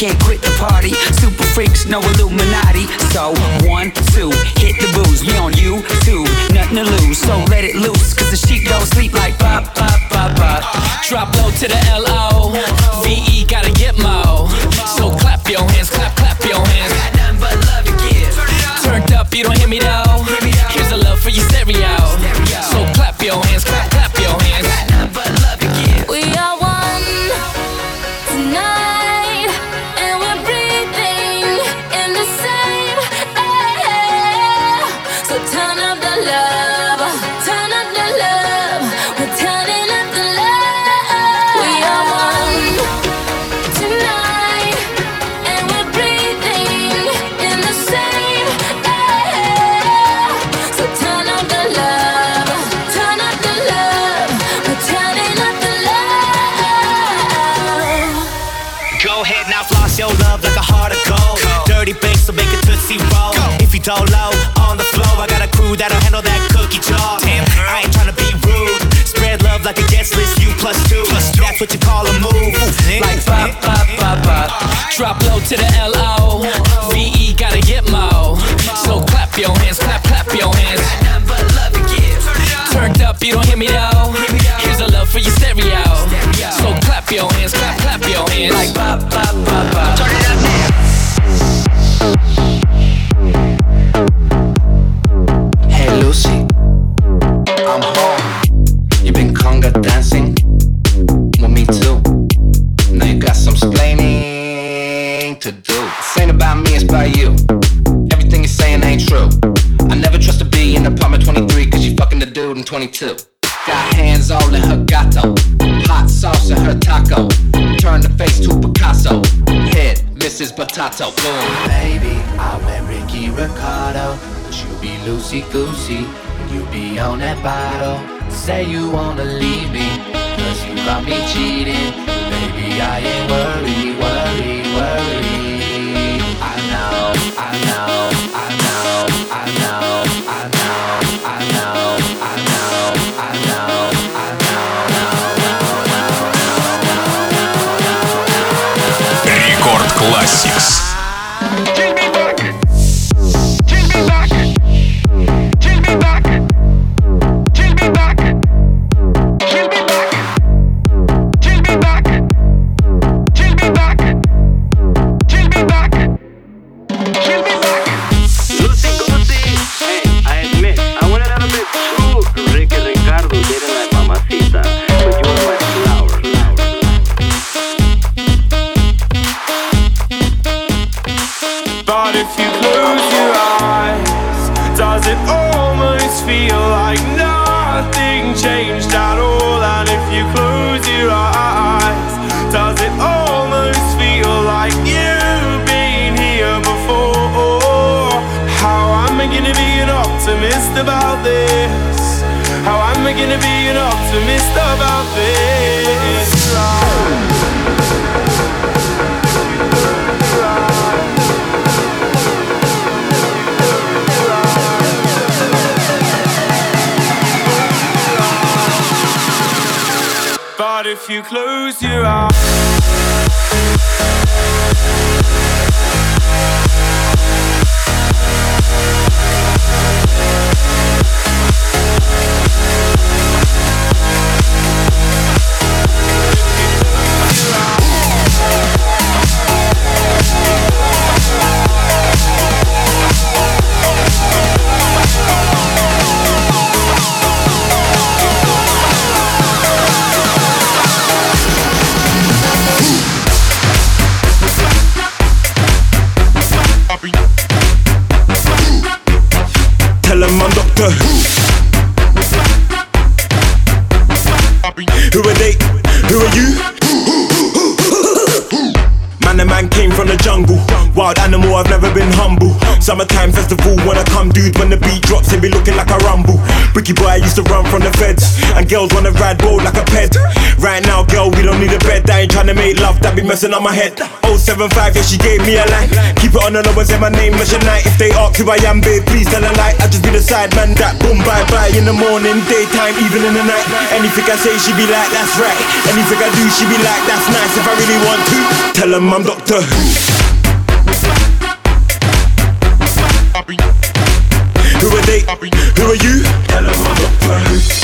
can't quit the party. Super freaks, no Illuminati. So, one, two, That's what you call a move. Like pop, pop, pop, pop. Drop low to the L O. V E gotta get mo. So clap your hands, clap, clap your hands. Turned up, you don't hear me though. Here's a love for your stereo. So clap your hands, clap, clap your hands. Like pop, pop, pop, pop. Potato. Boom. Baby, I wear Ricky Ricardo. But you be loosey goosey. You be on that bottle. Say you wanna leave me. Cause you caught me cheating. Baby, I ain't worried, worried, worried. Classix. You close be messing up my head. 075, yeah, she gave me a line. Keep it on the low and say my name, Mission Night. If they ask who I am, babe, please tell a lie. I just be the side man that boom, bye bye. In the morning, daytime, even in the night. Anything I say, she be like, that's right. Anything I do, she be like, that's nice. If I really want to, tell them I'm Doctor Who. Who are they? Who are you? I'm Doctor Who.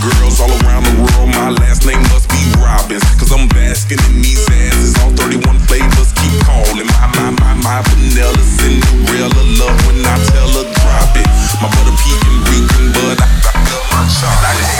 Girls all around the world. My last name must be Robbins. Cause I'm basking in these asses. All 31 flavors keep calling. My, my, my, my vanilla Cinderella love when I tell her drop it. My butter pecan reeking, but I, I love my chocolate.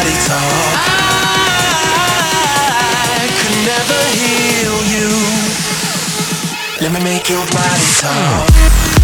body talk. I could never heal you. Let me make your body talk.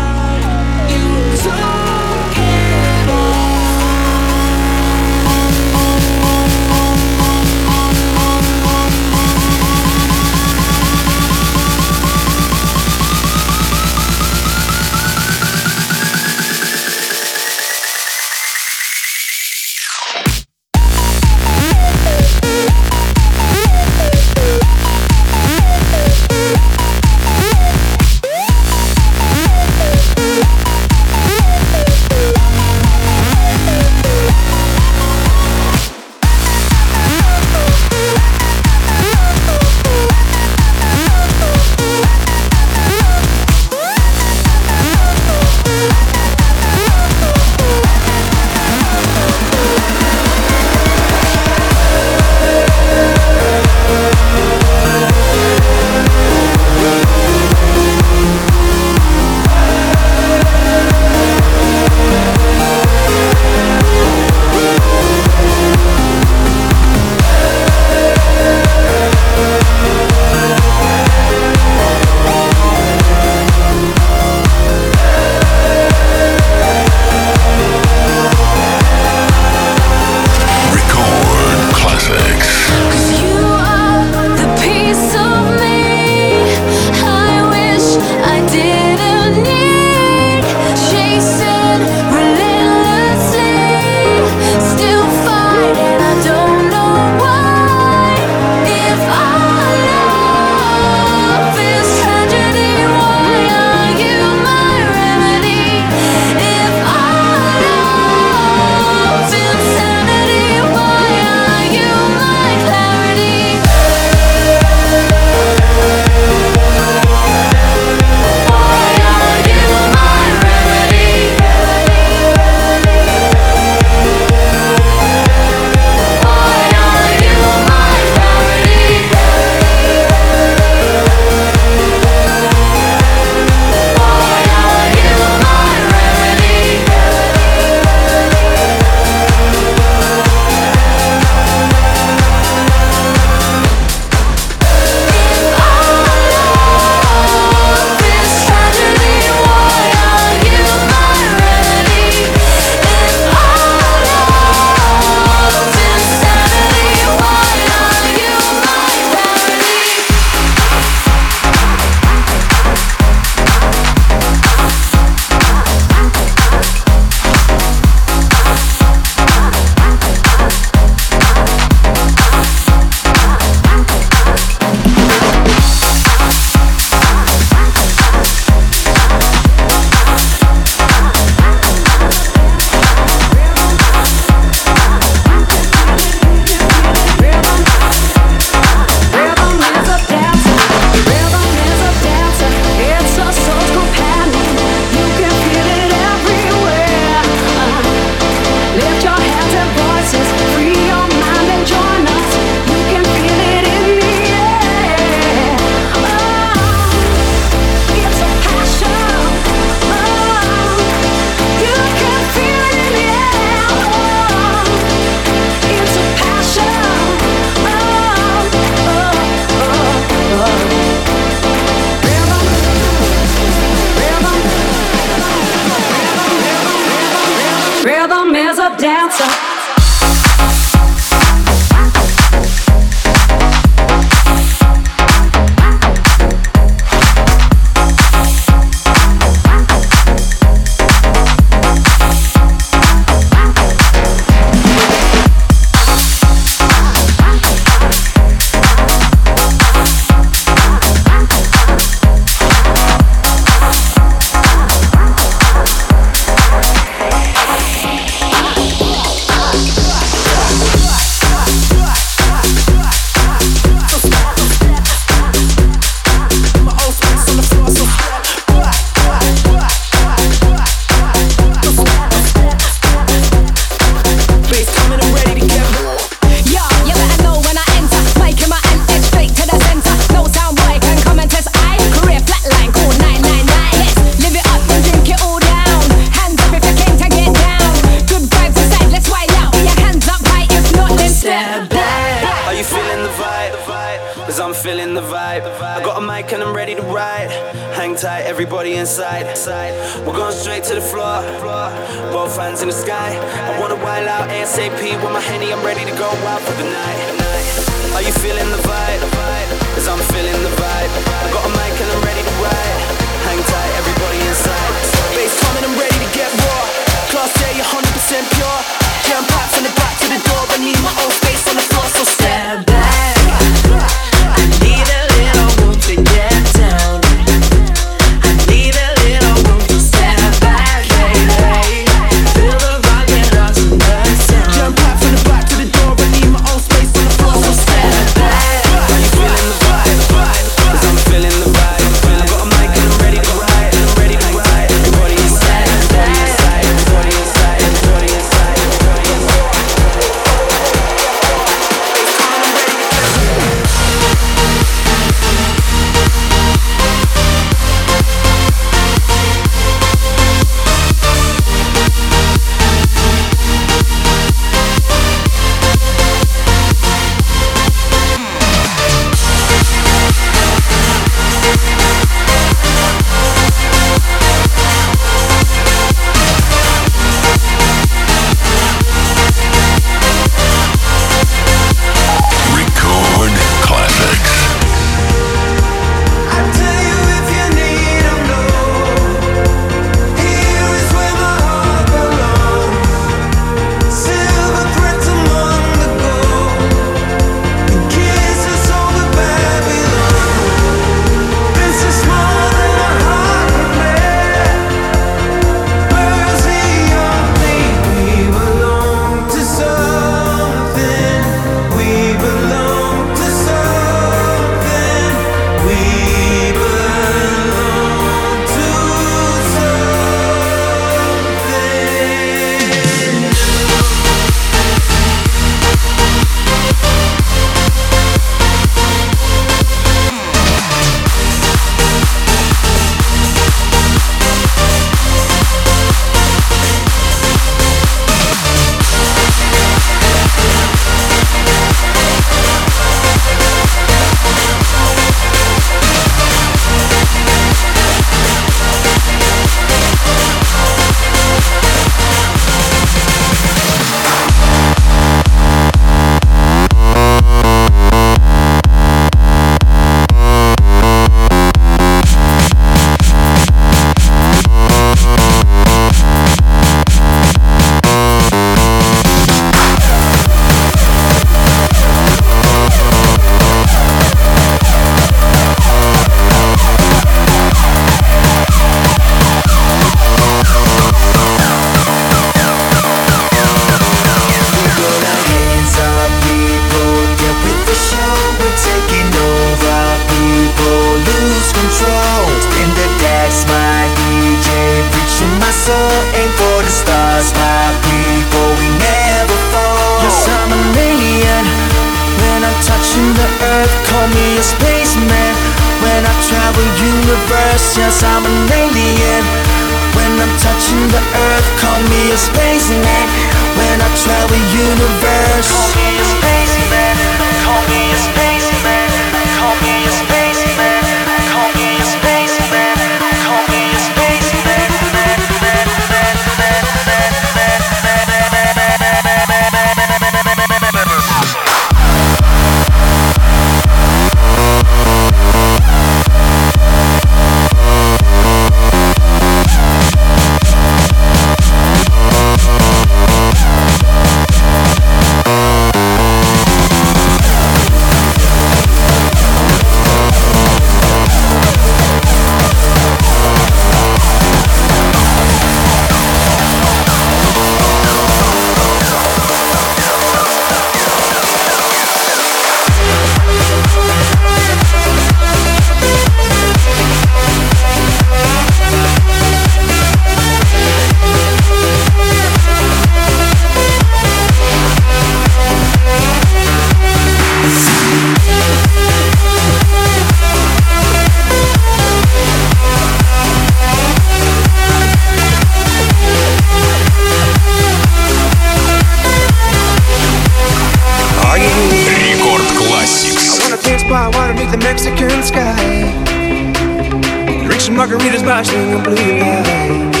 Margaritas by swinging blue lights.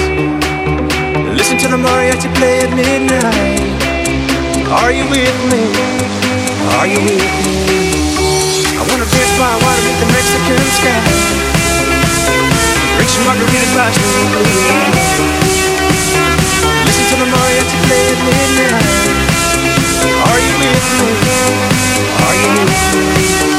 Listen to the mariachi play at midnight. Are you with me? Are you with me? I wanna dance by water beneath the Mexican sky. Drink some margaritas by swinging blue lights. Listen to the mariachi play at midnight. Are you with me? Are you with me?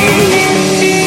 Are